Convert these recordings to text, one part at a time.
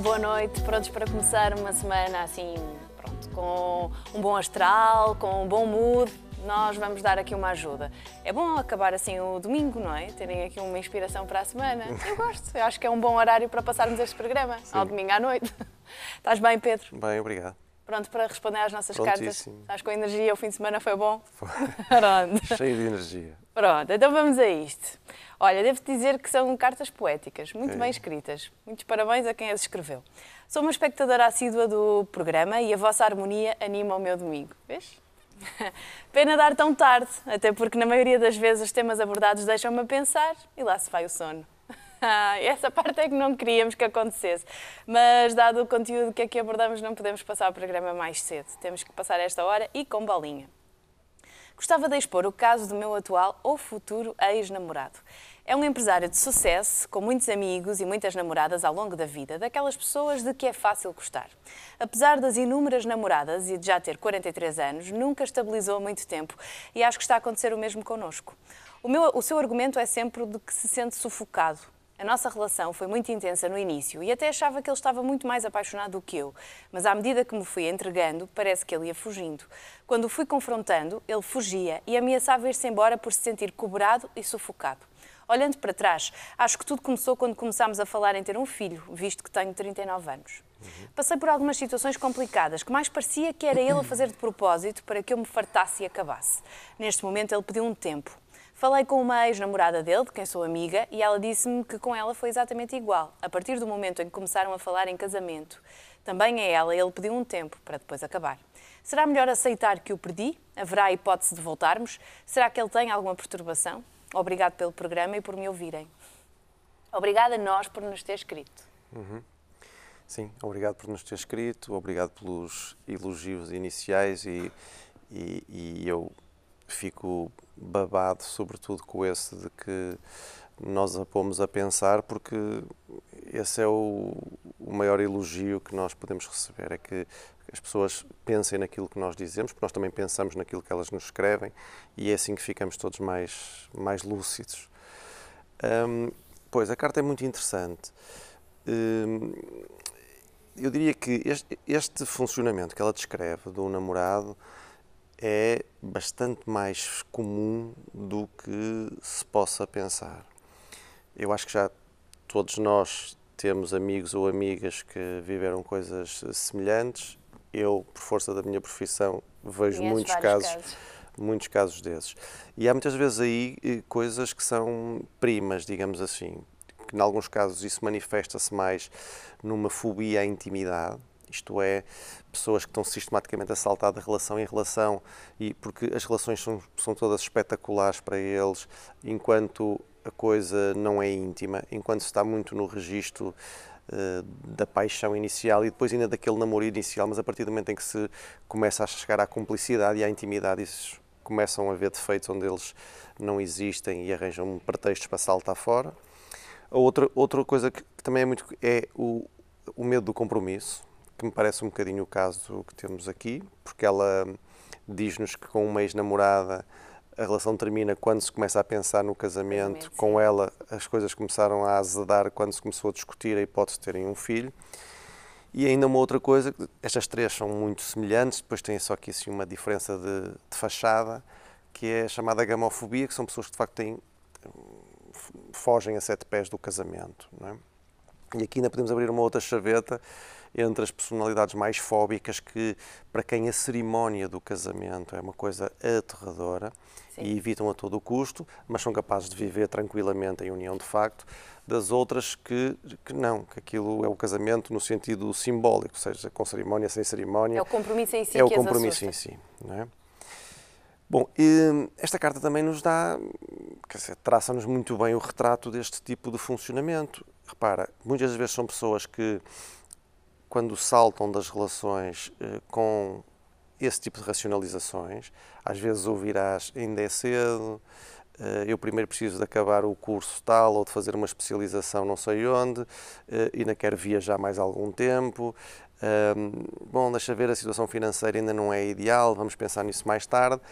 Boa noite. Prontos para começar uma semana assim, pronto, com um bom astral, com um bom mood. Nós vamos dar aqui uma ajuda. É bom acabar assim o domingo, não é? Terem aqui uma inspiração para a semana. Eu gosto, eu acho que é um bom horário para passarmos este programa, Sim. ao domingo à noite. Estás bem, Pedro? Bem, obrigado. Pronto para responder às nossas cartas? Estás com energia? O fim de semana foi bom? Foi. Cheio de energia. Pronto, então vamos a isto. Olha, devo dizer que são cartas poéticas, muito bem escritas. Muitos parabéns a quem as escreveu. Sou uma espectadora assídua do programa e a vossa harmonia anima o meu domingo. Vês? Pena dar tão tarde, até porque na maioria das vezes os temas abordados deixam-me a pensar e lá se vai o sono. Essa parte é que não queríamos que acontecesse. Mas, dado o conteúdo que aqui abordamos, não podemos passar o programa mais cedo. Temos que passar esta hora e com bolinha. Gostava de expor o caso do meu atual ou futuro ex-namorado. É um empresário de sucesso, com muitos amigos e muitas namoradas ao longo da vida, daquelas pessoas de que é fácil gostar. Apesar das inúmeras namoradas e de já ter 43 anos, nunca estabilizou muito tempo e acho que está a acontecer o mesmo connosco. O, meu, o seu argumento é sempre de que se sente sufocado, a nossa relação foi muito intensa no início e até achava que ele estava muito mais apaixonado do que eu, mas à medida que me fui entregando, parece que ele ia fugindo. Quando o fui confrontando, ele fugia e ameaçava ir-se embora por se sentir cobrado e sufocado. Olhando para trás, acho que tudo começou quando começámos a falar em ter um filho, visto que tenho 39 anos. Uhum. Passei por algumas situações complicadas, que mais parecia que era ele a fazer de propósito para que eu me fartasse e acabasse. Neste momento, ele pediu um tempo. Falei com uma ex-namorada dele, de quem sou amiga, e ela disse-me que com ela foi exatamente igual, a partir do momento em que começaram a falar em casamento. Também a ela ele pediu um tempo para depois acabar. Será melhor aceitar que o perdi? Haverá hipótese de voltarmos? Será que ele tem alguma perturbação? Obrigado pelo programa e por me ouvirem. Obrigada a nós por nos ter escrito. Uhum. Sim, obrigado por nos ter escrito, obrigado pelos elogios iniciais e, e, e eu fico babado, sobretudo com esse de que nós a pomos a pensar, porque esse é o, o maior elogio que nós podemos receber, é que as pessoas pensem naquilo que nós dizemos, porque nós também pensamos naquilo que elas nos escrevem, e é assim que ficamos todos mais, mais lúcidos. Hum, pois, a carta é muito interessante. Hum, eu diria que este, este funcionamento que ela descreve do namorado é bastante mais comum do que se possa pensar. Eu acho que já todos nós temos amigos ou amigas que viveram coisas semelhantes. Eu, por força da minha profissão, vejo muitos casos, casos, muitos casos desses. E há muitas vezes aí eh, coisas que são primas, digamos assim, que em alguns casos isso manifesta-se mais numa fobia à intimidade, isto é, pessoas que estão sistematicamente a saltar de relação em relação, e porque as relações são, são todas espetaculares para eles, enquanto a coisa não é íntima, enquanto está muito no registro uh, da paixão inicial e depois ainda daquele namoro inicial, mas a partir do momento em que se começa a chegar à cumplicidade e à intimidade, isso começam a haver defeitos onde eles não existem e arranjam pretextos para saltar fora. Outra, outra coisa que, que também é muito é o, o medo do compromisso que me parece um bocadinho o caso que temos aqui, porque ela diz-nos que com uma ex-namorada a relação termina quando se começa a pensar no casamento. Com ela, as coisas começaram a azedar quando se começou a discutir a hipótese de terem um filho. E ainda uma outra coisa, estas três são muito semelhantes, depois têm só aqui assim, uma diferença de, de fachada, que é a chamada gamofobia, que são pessoas que de facto têm, fogem a sete pés do casamento. É? E aqui ainda podemos abrir uma outra chaveta, entre as personalidades mais fóbicas que, para quem a cerimónia do casamento é uma coisa aterradora Sim. e evitam a todo o custo, mas são capazes de viver tranquilamente em união de facto, das outras que, que não, que aquilo é o casamento no sentido simbólico, seja com cerimónia, sem cerimónia. É o compromisso em si É o compromisso em si, não é? Bom, esta carta também nos dá, traça-nos muito bem o retrato deste tipo de funcionamento. Repara, muitas vezes são pessoas que quando saltam das relações eh, com esse tipo de racionalizações, às vezes ouvirás ainda é cedo, eh, eu primeiro preciso de acabar o curso tal ou de fazer uma especialização não sei onde, eh, ainda quero viajar mais algum tempo, bom, deixa ver, a situação financeira ainda não é ideal, vamos pensar nisso mais tarde.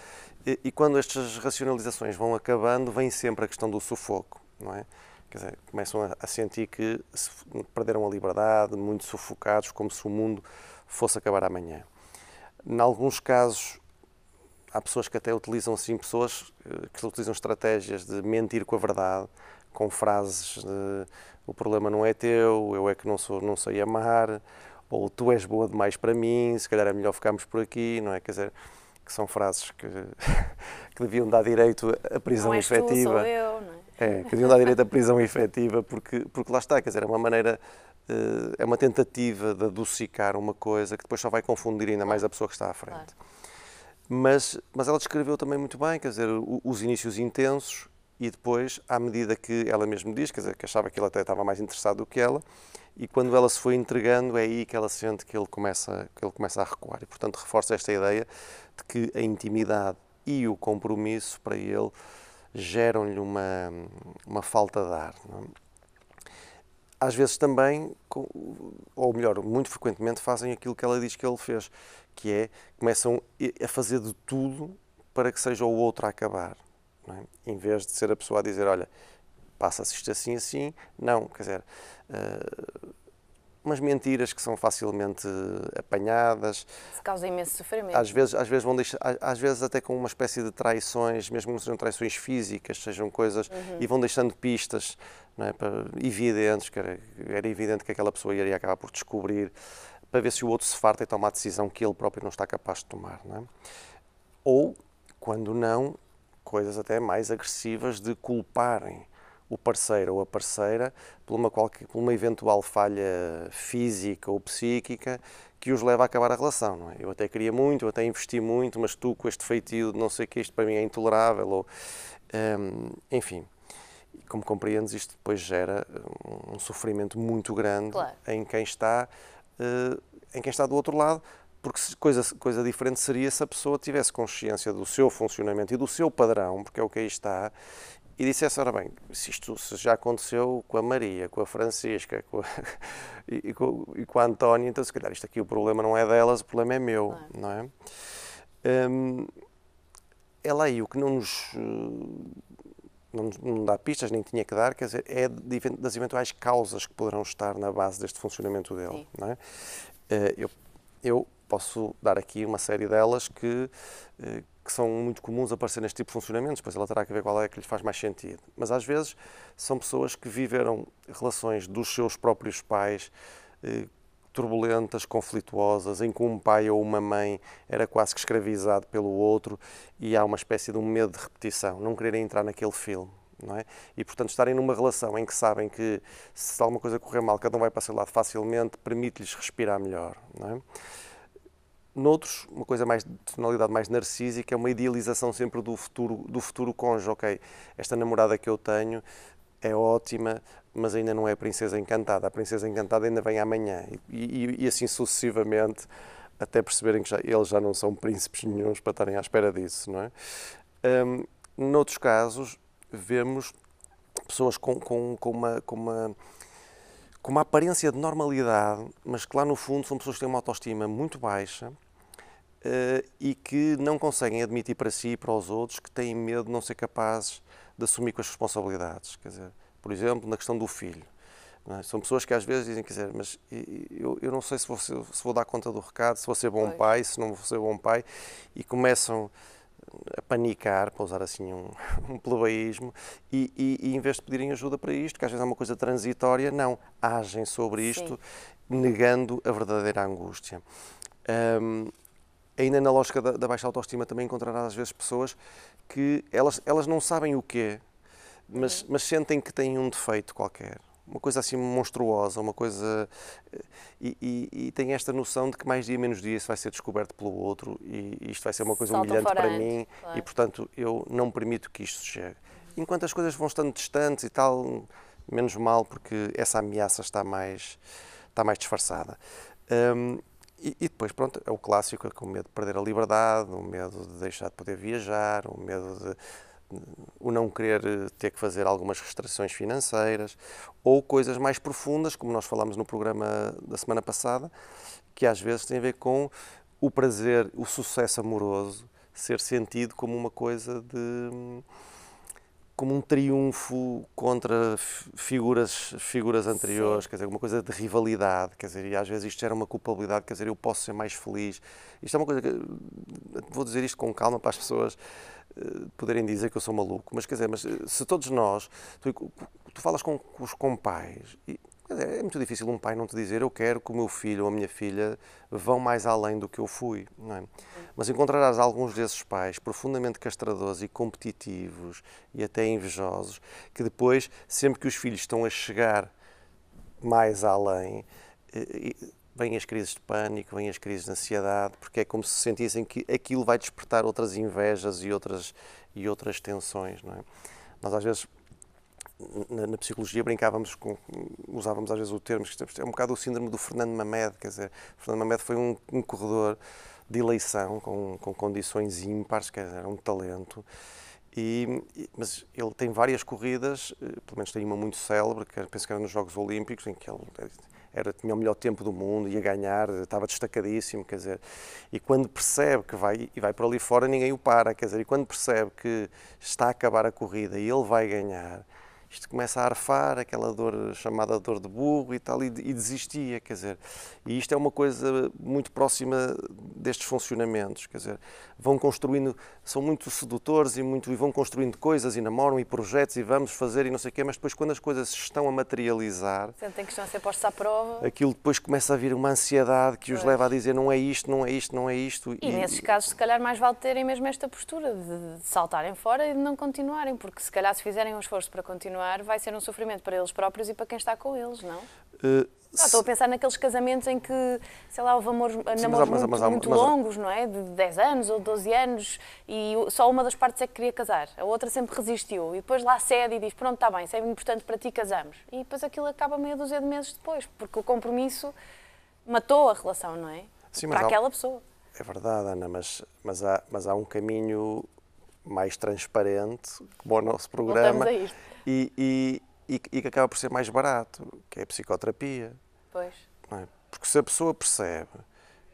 E quando estas racionalizações vão acabando, vem sempre a questão do sufoco, não é? Quer dizer, começam a, a sentir que perderam a liberdade, muito sufocados, como se o mundo fosse acabar amanhã. Em alguns casos, há pessoas que até utilizam, sim, pessoas eh, que utilizam estratégias de mentir com a verdade, com frases de o problema não é teu, eu é que não, sou, não sei amar, ou tu és boa demais para mim, se calhar é melhor ficarmos por aqui, não é? Quer dizer, que são frases que, que deviam dar direito à prisão não efetiva. Tu, sou eu, não é? É, que deviam dar direito à prisão efetiva, porque, porque lá está, quer dizer, é uma maneira, eh, é uma tentativa de adocicar uma coisa que depois só vai confundir ainda mais a pessoa que está à frente. Mas, mas ela descreveu também muito bem, quer dizer, os inícios intensos e depois, à medida que ela mesmo diz, quer dizer, que achava que ele até estava mais interessado do que ela, e quando ela se foi entregando é aí que ela sente que ele começa, que ele começa a recuar. E, portanto, reforça esta ideia de que a intimidade e o compromisso para ele geram-lhe uma, uma falta de ar. É? Às vezes também, ou melhor, muito frequentemente fazem aquilo que ela diz que ele fez, que é, começam a fazer de tudo para que seja o outro a acabar. É? Em vez de ser a pessoa a dizer, olha, passa-se isto assim, assim, não, quer dizer, uh, umas mentiras que são facilmente apanhadas. Se causa imenso sofrimento. Às vezes, às vezes vão deixar, às vezes até com uma espécie de traições, mesmo que não sejam traições físicas, sejam coisas, uhum. e vão deixando pistas não é, para, evidentes, que era, era evidente que aquela pessoa iria acabar por descobrir, para ver se o outro se farta e toma a decisão que ele próprio não está capaz de tomar. É? Ou, quando não, coisas até mais agressivas de culparem o parceiro ou a parceira por uma, qualquer, por uma eventual falha física ou psíquica que os leva a acabar a relação. Não é? Eu até queria muito, eu até investi muito, mas tu com este feitio de não sei o que, isto para mim é intolerável. Ou, hum, enfim, como compreendes, isto depois gera um sofrimento muito grande claro. em quem está uh, em quem está do outro lado, porque coisa, coisa diferente seria se a pessoa tivesse consciência do seu funcionamento e do seu padrão, porque é o que aí está, e dissesse, ora bem, se isto se já aconteceu com a Maria, com a Francisca com a, e, e, com, e, com, a Antónia, então se calhar isto aqui o problema não é delas, o problema é meu, claro. não é? Hum, ela aí o que não nos, não não dá pistas, nem tinha que dar, quer dizer, é das eventuais causas que poderão estar na base deste funcionamento dele, Sim. não é? Eh, eu, eu posso dar aqui uma série delas que eh, que são muito comuns aparecer neste tipo de funcionamentos, depois ela terá que ver qual é que lhe faz mais sentido. Mas às vezes são pessoas que viveram relações dos seus próprios pais eh, turbulentas, conflituosas, em que um pai ou uma mãe era quase que escravizado pelo outro e há uma espécie de um medo de repetição, não quererem entrar naquele filme. É? E, portanto, estarem numa relação em que sabem que se alguma coisa correr mal, cada um vai para o seu lado facilmente, permite-lhes respirar melhor. É? Noutros, uma coisa mais de tonalidade mais narcísica, é uma idealização sempre do futuro, do futuro cônjuge. Ok, esta namorada que eu tenho é ótima, mas ainda não é a princesa encantada. A princesa encantada ainda vem amanhã. E, e, e assim sucessivamente, até perceberem que já, eles já não são príncipes nenhums para estarem à espera disso, não é? Um, noutros casos, vemos pessoas com, com, com, uma, com uma com uma aparência de normalidade, mas que lá no fundo são pessoas que têm uma autoestima muito baixa, uh, e que não conseguem admitir para si e para os outros que têm medo de não ser capazes de assumir com as responsabilidades. Quer dizer, por exemplo, na questão do filho. É? São pessoas que às vezes dizem, quer dizer, mas eu, eu não sei se vou, se vou dar conta do recado, se vou ser bom pai, se não vou ser bom pai, e começam a panicar, para usar assim um, um plebeísmo, e, e, e, em vez de pedirem ajuda para isto, que às vezes é uma coisa transitória, não, agem sobre isto, Sim. negando a verdadeira angústia. Um, ainda na lógica da, da, baixa autoestima também encontrarás às vezes pessoas que elas, elas não sabem o quê, mas, uhum. mas sentem que têm um defeito qualquer. Uma coisa assim monstruosa, uma coisa. E, e, e tem esta noção de que mais dia menos dia isso vai ser descoberto pelo outro e, isto vai ser uma coisa Salta humilhante para mim claro. e, portanto, eu não permito que isto chegue. Enquanto as coisas vão estando distantes e tal, menos mal, porque essa ameaça está mais, está mais disfarçada. Um, e, e, depois, pronto, é o clássico, é com o medo de perder a liberdade, o medo de deixar de poder viajar, o medo de o não querer ter que fazer algumas restrições financeiras ou coisas mais profundas, como nós falámos no programa da semana passada, que às vezes têm a ver com o prazer, o sucesso amoroso ser sentido como uma coisa de como um triunfo contra figuras, figuras anteriores, Sim. quer dizer, uma coisa de rivalidade, quer dizer, e às vezes isto era uma culpabilidade, quer dizer, eu posso ser mais feliz. Isto é uma coisa que, vou dizer isto com calma para as pessoas uh, poderem dizer que eu sou maluco, mas quer dizer, mas eh, se todos nós, tu, tu falas com, com, com pais, e, é muito difícil um pai não te dizer eu quero que o meu filho ou a minha filha vão mais além do que eu fui, é? Mas encontrarás alguns desses pais profundamente castradores e competitivos e até invejosos que depois, sempre que os filhos estão a chegar mais além, vêm as crises de pânico, vêm as crises de ansiedade, porque é como se sentissem que aquilo vai despertar outras invejas e outras, e outras tensões, não é? Nós às vezes na, na, psicologia brincávamos com, usávamos às vezes o termo, é um bocado o síndrome do Fernando Mamed, quer dizer, Fernando Mamed foi um, um corredor de eleição com, com condições ímpares, quer dizer, um talento, e, mas ele tem várias corridas, eh, pelo menos tem uma muito célebre, que penso que era nos Jogos Olímpicos, em que ele era, tinha o melhor tempo do mundo, ia ganhar, estava destacadíssimo, quer dizer, e quando percebe que vai, e vai por ali fora, ninguém o para, quer dizer, e quando percebe que está a acabar a corrida e ele vai ganhar, isto começa a arfar, aquela dor chamada dor de burro e tal, e, e, desistia, quer dizer. E isto é uma coisa muito próxima destes funcionamentos, quer dizer, vão construindo, são muito sedutores e, muito, e vão construindo coisas e namoram e projetos e vamos fazer e não sei o quê, mas depois quando as coisas se estão a materializar... Sentem que estão a ser postos à prova. Aquilo depois começa a vir uma ansiedade que pois. os leva a dizer não é isto, não é isto, não é isto. E, e nesses casos, se calhar, mais vale terem mesmo esta postura de, de saltarem fora e de não continuarem, porque se calhar se fizerem um esforço para continuar, vai ser um sofrimento para eles próprios e para quem está com eles, não? Uh, ah, estou a pensar naqueles casamentos em que, sei lá, houve amor, namoros muito, mas, muito mas, longos, não é? De 10 anos ou 12 anos e só uma das partes é que queria casar, a outra sempre resistiu e depois lá cede e diz: Pronto, está bem, isso é importante para ti, casamos. E depois aquilo acaba meia dúzia de meses depois, porque o compromisso matou a relação, não é? Sim, para aquela pessoa. É verdade, Ana, mas, mas, há, mas há um caminho mais transparente, como o nosso programa, e, e, e, e que acaba por ser mais barato, que é a psicoterapia. Pois. É? Porque se a pessoa percebe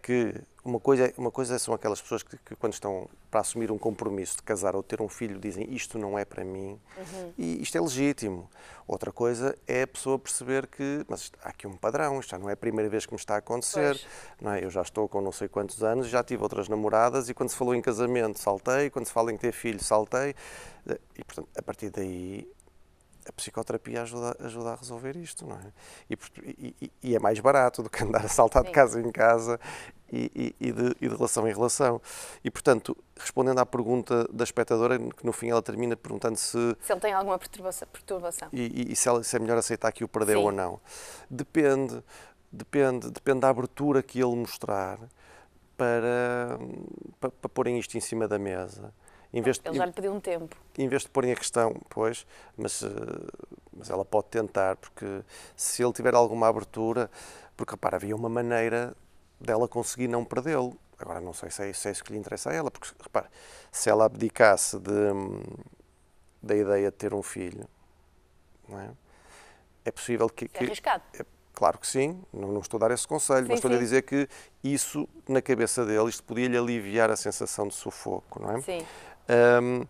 que uma coisa, uma coisa são aquelas pessoas que, que, quando estão para assumir um compromisso de casar ou ter um filho dizem isto não é para mim uhum. e isto é legítimo. Outra coisa é a pessoa perceber que mas há aqui um padrão, isto já não é a primeira vez que me está a acontecer. Não é? Eu já estou com não sei quantos anos, já tive outras namoradas e quando se falou em casamento saltei, quando se fala em ter filho saltei e portanto a partir daí a psicoterapia ajuda, ajuda a resolver isto, não é? E, e, e, é mais barato do que andar a saltar Sim. de casa em casa e, e de, de, relação em relação. E, portanto, respondendo à pergunta da espectadora, que no fim ela termina perguntando se... Se ele tem alguma perturbação. perturbação. E, se, ela, se, é melhor aceitar que o perdeu Sim. ou não. Depende, depende, depende da abertura que ele mostrar para, para, para porem isto em cima da mesa. Em vez de, Ele já lhe pediu um tempo. Em vez de porem a questão, pois, mas, eh, mas ela pode tentar, porque se ele tiver alguma abertura, porque repara, havia uma maneira dela conseguir não perdê-lo. Agora não sei se é, se é isso que lhe interessa a ela, porque repara, se ela abdicasse de, da ideia de ter um filho, não é? É possível que. É arriscado. É, claro que sim, não, não, estou a dar esse conselho, sim, mas estou-lhe a dizer que isso, na cabeça dele, isto podia-lhe aliviar a sensação de sufoco, não é? Sim. Um,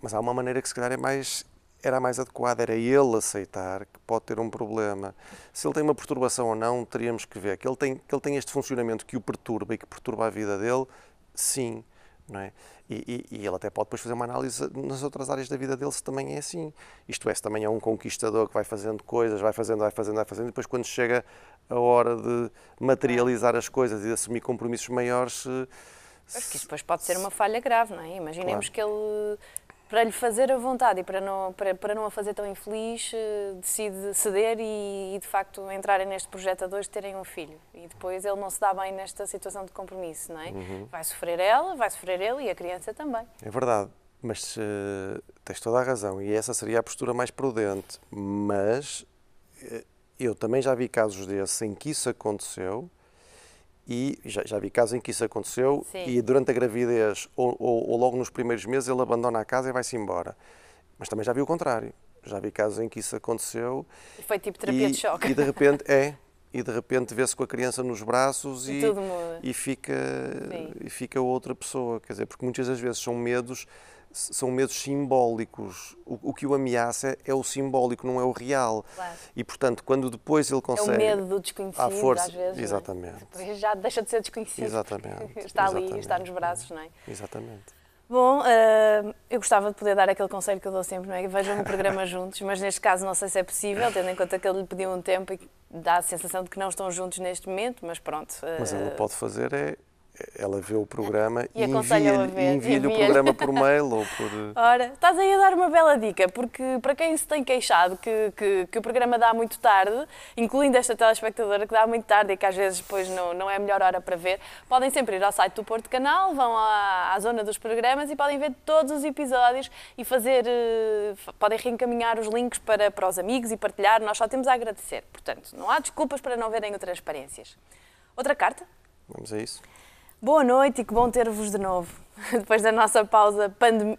mas há uma maneira que se calhar é mais, era mais adequada, era ele aceitar que pode ter um problema. Se ele tem uma perturbação ou não, teríamos que ver. Que ele tem, que ele tem este funcionamento que o perturba e que perturba a vida dele, sim. Não é? E, e, e, ele até pode depois fazer uma análise nas outras áreas da vida dele se também é assim. Isto é, se também é um conquistador que vai fazendo coisas, vai fazendo, vai fazendo, vai fazendo, e depois quando chega a hora de materializar as coisas e de assumir compromissos maiores, Acho que isso depois pode ser uma falha grave, não é? Imaginemos claro. que ele, para lhe fazer a vontade e para não, para, para não a fazer tão infeliz, eh, decide ceder e, e, de facto entrarem neste projeto a dois terem um filho. E depois ele não se dá bem nesta situação de compromisso, não é? Uhum. Vai sofrer ela, vai sofrer ele e a criança também. É verdade. Mas uh, tens toda a razão e essa seria a postura mais prudente. Mas uh, eu também já vi casos desses em que isso aconteceu e já, já, vi casos em que isso aconteceu Sim. e durante a gravidez ou, ou, ou, logo nos primeiros meses ele abandona a casa e vai-se embora. Mas também já vi o contrário. Já vi casos em que isso aconteceu. E foi tipo terapia e, de choque. E de repente é. e de repente vê-se com a criança nos braços E e, e fica, Sim. e fica outra pessoa. Quer dizer, porque muitas das vezes são medos, são medos simbólicos. O, o que o ameaça é o simbólico, não é o real. Claro. E portanto, quando depois ele É consegue. o medo do desconhecido, à força. às vezes. é? Exatamente. Já deixa de ser desconhecido. Exatamente. Está ali, exatamente. está nos braços, não é? Exatamente. Bom, eh, eu gostava de poder dar aquele conselho que eu dou sempre, não é? Vejam o programa juntos, mas neste caso não sei se é possível, tendo em conta que ele lhe pediu um tempo e dá a sensação de que não estão juntos neste momento, mas pronto. eh, Mas ela pode fazer é. Ela vê o programa E e envia-lhe ver, envia-lhe o programa por mail ou por. Ora, estás aí a dar uma bela dica, porque para quem se tem queixado que, que, que o programa dá muito tarde, incluindo esta telespectadora que dá muito tarde e que às vezes depois não, não é a melhor hora para ver, podem sempre ir ao site do Porto Canal, vão à, à zona dos programas e podem ver todos os episódios e fazer, eh, podem reencaminhar os links para, para os amigos e partilhar. Nós só temos a agradecer. Portanto, não há desculpas para não verem outras experiências. Outra carta? Vamos a isso? Boa noite e que bom ter-vos de novo. Depois da nossa pausa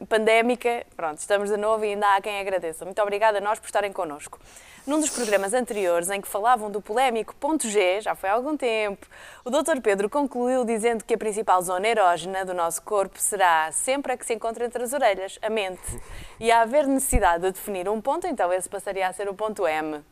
pandémica, pronto, estamos de novo e ainda há quem agradeça. Muito obrigada a nós por estarem connosco. Num dos programas anteriores, em que falavam do polémico ponto G, já foi há algum tempo, o Dr. Pedro concluiu dizendo que a principal zona erógena do nosso corpo será sempre a que se encontra entre as orelhas, a mente. E a haver necessidade de definir um ponto, então esse passaria a ser o ponto M.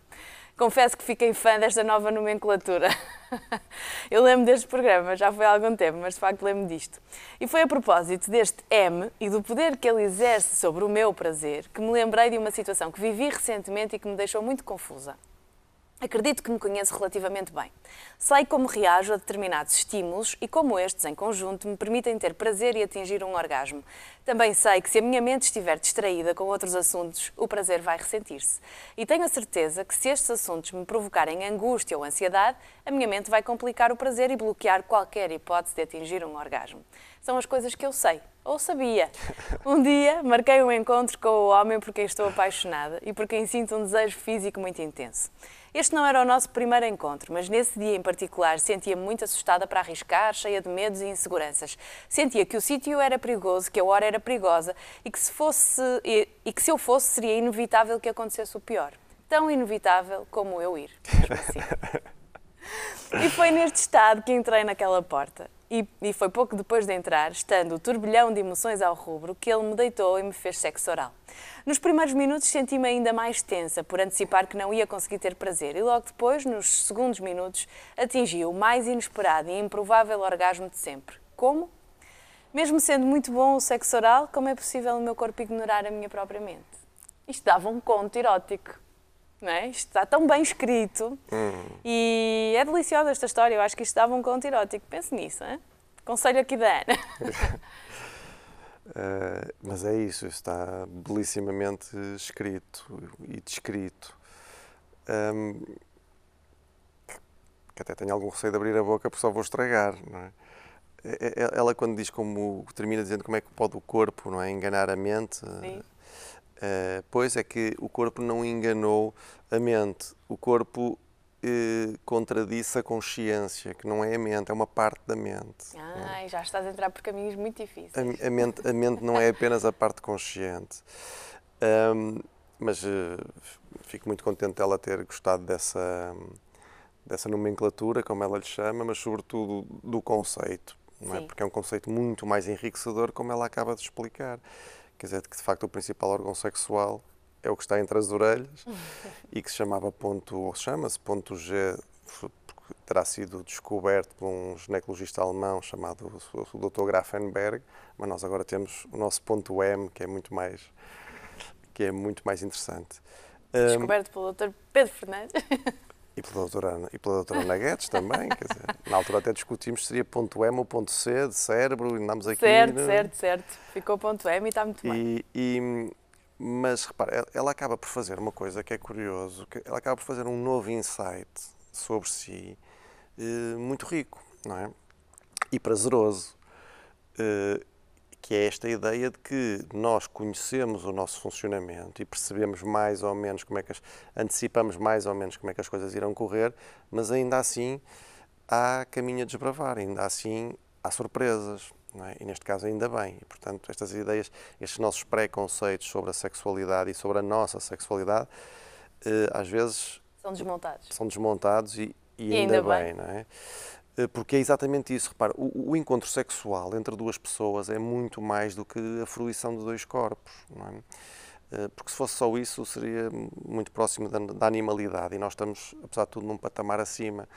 Confesso que fiquei fã desta nova nomenclatura. Eu lembro deste programa, já foi há algum tempo, mas de facto lembro disto. E foi a propósito deste M e do poder que ele exerce sobre o meu prazer que me lembrei de uma situação que vivi recentemente e que me deixou muito confusa. Acredito que me conheço relativamente bem. Sei como reajo a determinados estímulos e como estes, em conjunto, me permitem ter prazer e atingir um orgasmo. Também sei que se a minha mente estiver distraída com outros assuntos, o prazer vai ressentir-se. E tenho a certeza que se estes assuntos me provocarem angústia ou ansiedade, a minha mente vai complicar o prazer e bloquear qualquer hipótese de atingir um orgasmo. São as coisas que eu sei, ou sabia. Um dia marquei um encontro com o homem por quem estou apaixonada e por quem sinto um desejo físico muito intenso. Este não era o nosso primeiro encontro, mas nesse dia em particular sentia-me muito assustada para arriscar, cheia de medos e inseguranças. Sentia que o sítio era perigoso, que a hora era perigosa e que se fosse e, e que se eu fosse seria inevitável que acontecesse o pior. Tão inevitável como eu ir, assim. E foi neste estado que entrei naquela porta. E, e foi pouco depois de entrar, estando o turbilhão de emoções ao rubro, que ele me deitou e me fez sexo oral. Nos primeiros minutos senti-me ainda mais tensa por antecipar que não ia conseguir ter prazer e logo depois, nos segundos minutos, atingi o mais inesperado e improvável orgasmo de sempre. Como? Mesmo sendo muito bom o sexo oral, como é possível o meu corpo ignorar a minha própria mente? Isto dava um conto erótico. Não é? Isto está tão bem escrito e é deliciosa esta história. Eu acho que isto dava um conto erótico. Pense nisso, hein? Conselho aqui da Ana. Uh, mas é isso, está belíssimamente escrito e descrito. Um, que até tenho algum receio de abrir a boca porque só vou estragar, não é? Ela quando diz como, termina dizendo como é que pode o corpo não é, enganar a mente, Sim. Uh, pois é que o corpo não enganou a mente. O corpo eh, contradisse a consciência, que não é a mente, é uma parte da mente. Ai, já estás a entrar por caminhos muito difíceis. A, a mente, a mente não é apenas a parte consciente. Ahm, mas eh, fico muito contente dela ter gostado dessa, dessa nomenclatura, como ela lhe chama, mas sobretudo do conceito. Não é? Sim. Porque é um conceito muito mais enriquecedor, como ela acaba de explicar. Quer dizer, que de facto o principal órgão sexual é o que está entre as orelhas e que se chamava ponto, ou chama-se ponto G, porque terá sido descoberto por um ginecologista alemão chamado o Dr. Grafenberg, mas nós agora temos o nosso ponto M, que é muito mais, que é muito mais interessante. Descoberto pelo Dr. Pedro Fernandes. e pela doutora, e pela doutora Ana Guedes também, quer dizer, na altura até discutimos se seria ponto M ou ponto C de cérebro, e andámos aqui... certo, no- certo, certo. Ficou ponto M e está muito bem. E- mas repara, ela- acaba por fazer uma coisa que é curioso, que ela acaba por fazer um novo insight sobre si, eh, muito rico, não é? E prazeroso, eh, que é esta ideia de que nós conhecemos o nosso funcionamento e percebemos mais ou menos como é que as, antecipamos mais ou menos como é que as coisas irão correr, mas ainda assim há caminho a desbravar, ainda assim há surpresas, é? e neste caso ainda bem. E, portanto, estas ideias, estes nossos preconceitos sobre a sexualidade e sobre a nossa sexualidade, eh, às vezes São desmontados. são desmontados e, E, e ainda, ainda, bem, bem, não é? Eh, porque é exatamente isso, repara, o, o, encontro sexual entre duas pessoas é muito mais do que a fruição de dois corpos, não é? Eh, porque se fosse só isso seria muito próximo da, da animalidade e nós estamos, apesar de tudo, num patamar acima.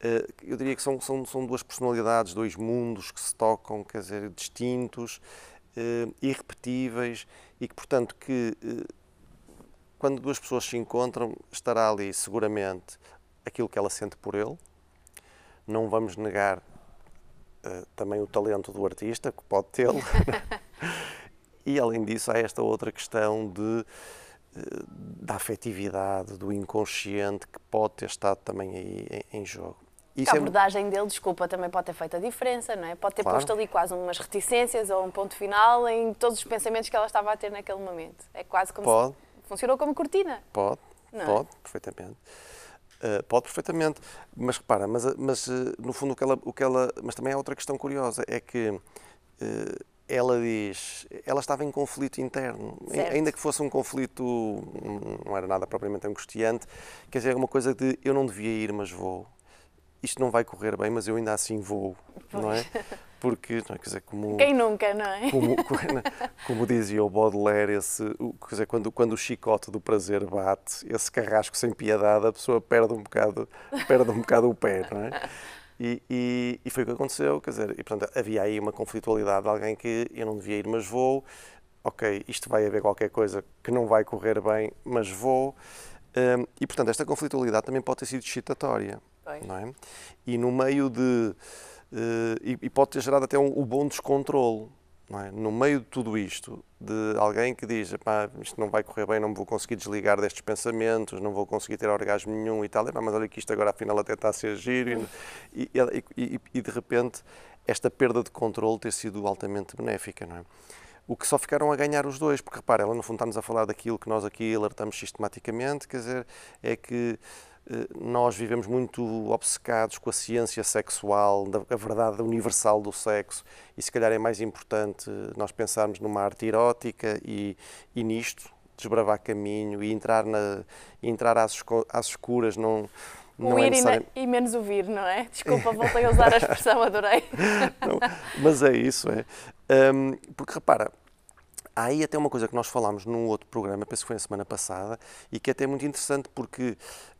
Eh, eu diria que são, são, são duas personalidades, dois mundos que se tocam, quer dizer, distintos, irrepetíveis e que, portanto, que quando duas pessoas se encontram, estará ali seguramente aquilo que ela sente por ele, não vamos negar também o talento do artista, que pode tê-lo. e além disso, há esta outra questão de, da afetividade, do inconsciente, que pode ter estado também aí em jogo. Isso a é abordagem é... dele, desculpa, também pode ter feito a diferença, não é? Pode ter claro. posto ali quase umas reticências ou um ponto final em todos os pensamentos que ela estava a ter naquele momento. É quase como pode. se funcionou como cortina. Pode, não é? pode, é? perfeitamente. Uh, pode perfeitamente, mas repara, mas, mas uh, no fundo o que, ela, o que ela. Mas também há outra questão curiosa, é que uh, ela diz. Ela estava em conflito interno, certo. ainda que fosse um conflito, não era nada propriamente angustiante, quer dizer, uma coisa de eu não devia ir, mas vou. Isto não vai correr bem, mas eu ainda assim vou, pois. não é? porque, não é, quer dizer, como... Quem nunca, não é? Como, como dizia o Baudelaire, esse, quer dizer, quando, quando o chicote do prazer bate, esse carrasco sem piedade, a pessoa perde um bocado, perde um bocado o pé, não é? E, e, e, foi o que aconteceu, quer dizer, e portanto havia aí uma conflitualidade de alguém que eu não devia ir, mas vou, ok, isto vai haver qualquer coisa que não vai correr bem, mas vou. Um, e portanto esta conflitualidade também pode ter sido excitatória, é? E no meio de eh, e, e pode ter gerado até um, um bom descontrole. É? No meio de tudo isto, de alguém que diz isto não vai correr bem, não me vou conseguir desligar destes pensamentos, não vou conseguir ter orgasmo nenhum e tal, mas olha que isto agora afinal até está a ser giro, e, e, e, e de repente esta perda de controle ter sido altamente benéfica. Não é? O que só ficaram a ganhar os dois, porque repara, ela no fundo está-nos a falar daquilo que nós aqui alertamos sistematicamente, quer dizer, é que nós vivemos muito obcecados com a ciência sexual, a verdade universal do sexo, e se calhar é mais importante nós pensarmos numa arte erótica e, e nisto, desbravar caminho e entrar, na, entrar às, às escuras, não, não é necessário... e, menos ouvir, não é? Desculpa, voltei a usar a expressão, adorei. Não, mas é isso, é. Um, porque repara, há aí até uma coisa que nós falámos num outro programa, penso que foi na semana passada, e que é até muito interessante porque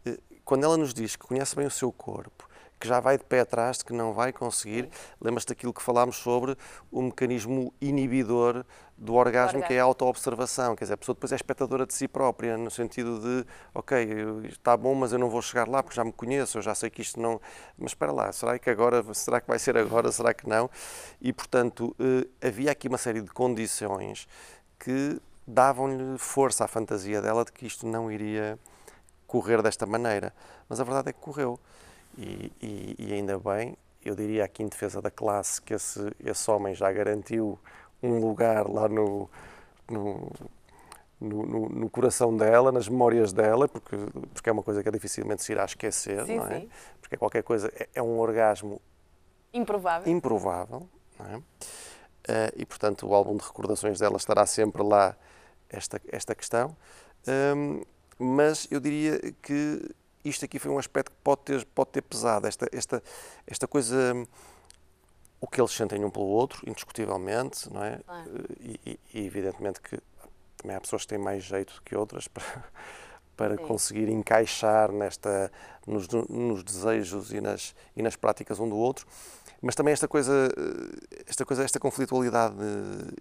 eh, quando ela nos diz que conhece bem o seu corpo, que já vai de pé atrás, que não vai conseguir, lembras-te daquilo que falámos sobre o mecanismo inibidor do orgasmo, que é a auto-observação, quer dizer, a pessoa depois é espectadora de si própria, no sentido de, ok, está bom, mas eu não vou chegar lá porque já me conheço, eu já sei que isto não... Mas espera lá, será que agora, será que vai ser agora, será que não? E, portanto, eh, havia aqui uma série de condições que davam-lhe força à fantasia dela de que isto não iria correr desta maneira. Mas a verdade é que correu. E, e, e ainda bem, eu diria aqui em defesa da classe, que esse, esse homem já garantiu um lugar lá no, no, no, no, coração dela, nas memórias dela, porque, porque é uma coisa que é dificilmente se irá esquecer, sim, não é? Sim. Porque é qualquer coisa, é, é, um orgasmo improvável. improvável não é? Uh, e, portanto, o álbum de recordações dela estará sempre lá esta, esta questão. Um, mas eu diria que isto aqui foi um aspecto que pode ter, pode ter pesado, esta, esta, esta coisa, o que eles sentem um pelo outro, indiscutivelmente, não é? E, e, evidentemente que também há pessoas que têm mais jeito do que outras para, para conseguir encaixar nesta, nos, nos desejos e nas, e nas práticas um do outro mas também esta coisa, eh, esta coisa, esta conflitualidade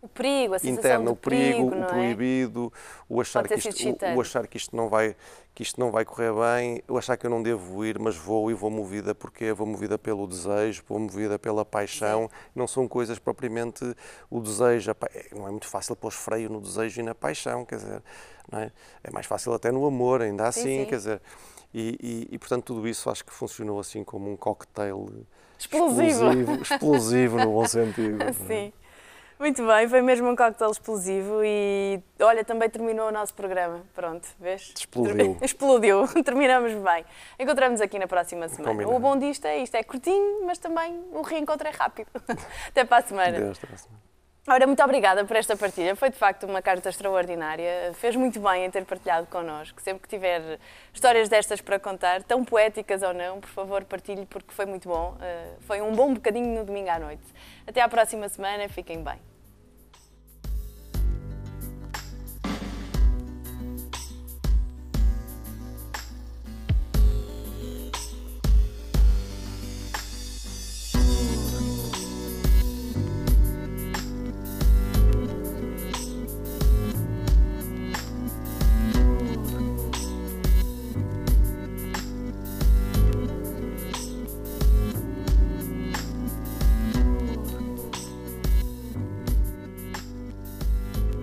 o perigo, interna, o perigo, perigo o é? proibido, é? o achar que isto, o, o, achar que isto não vai que isto não vai correr bem, o achar que eu não devo ir, mas vou e vou movida porque vou movida pelo desejo, vou movida pela paixão, Sim. não são coisas propriamente o desejo, é, não é muito fácil pôr freio no desejo e na paixão, quer dizer, não é? é mais fácil até no amor, ainda assim, sim, sim. quer dizer, e, e, e portanto tudo isso acho que funcionou assim como um cocktail Explosivo. Explosivo, explosivo no bom sentido. Sim. Muito bem, foi mesmo um coquetel explosivo e olha, também terminou o nosso programa. Pronto, vês? Explodiu. Explodiu, terminamos bem. Encontramos aqui na próxima semana. Combinado. O bom disto é isto, é curtinho, mas também o reencontro é rápido. Até para a semana. Deus, até para a semana. Ora, muito obrigada por esta partilha. Foi de facto uma carta extraordinária. Fez muito bem em ter partilhado connosco. Sempre que tiver histórias destas para contar, tão poéticas ou não, por favor, partilhe porque foi muito bom. Eh, foi um bom bocadinho no domingo à noite. Até à próxima semana. Fiquem bem.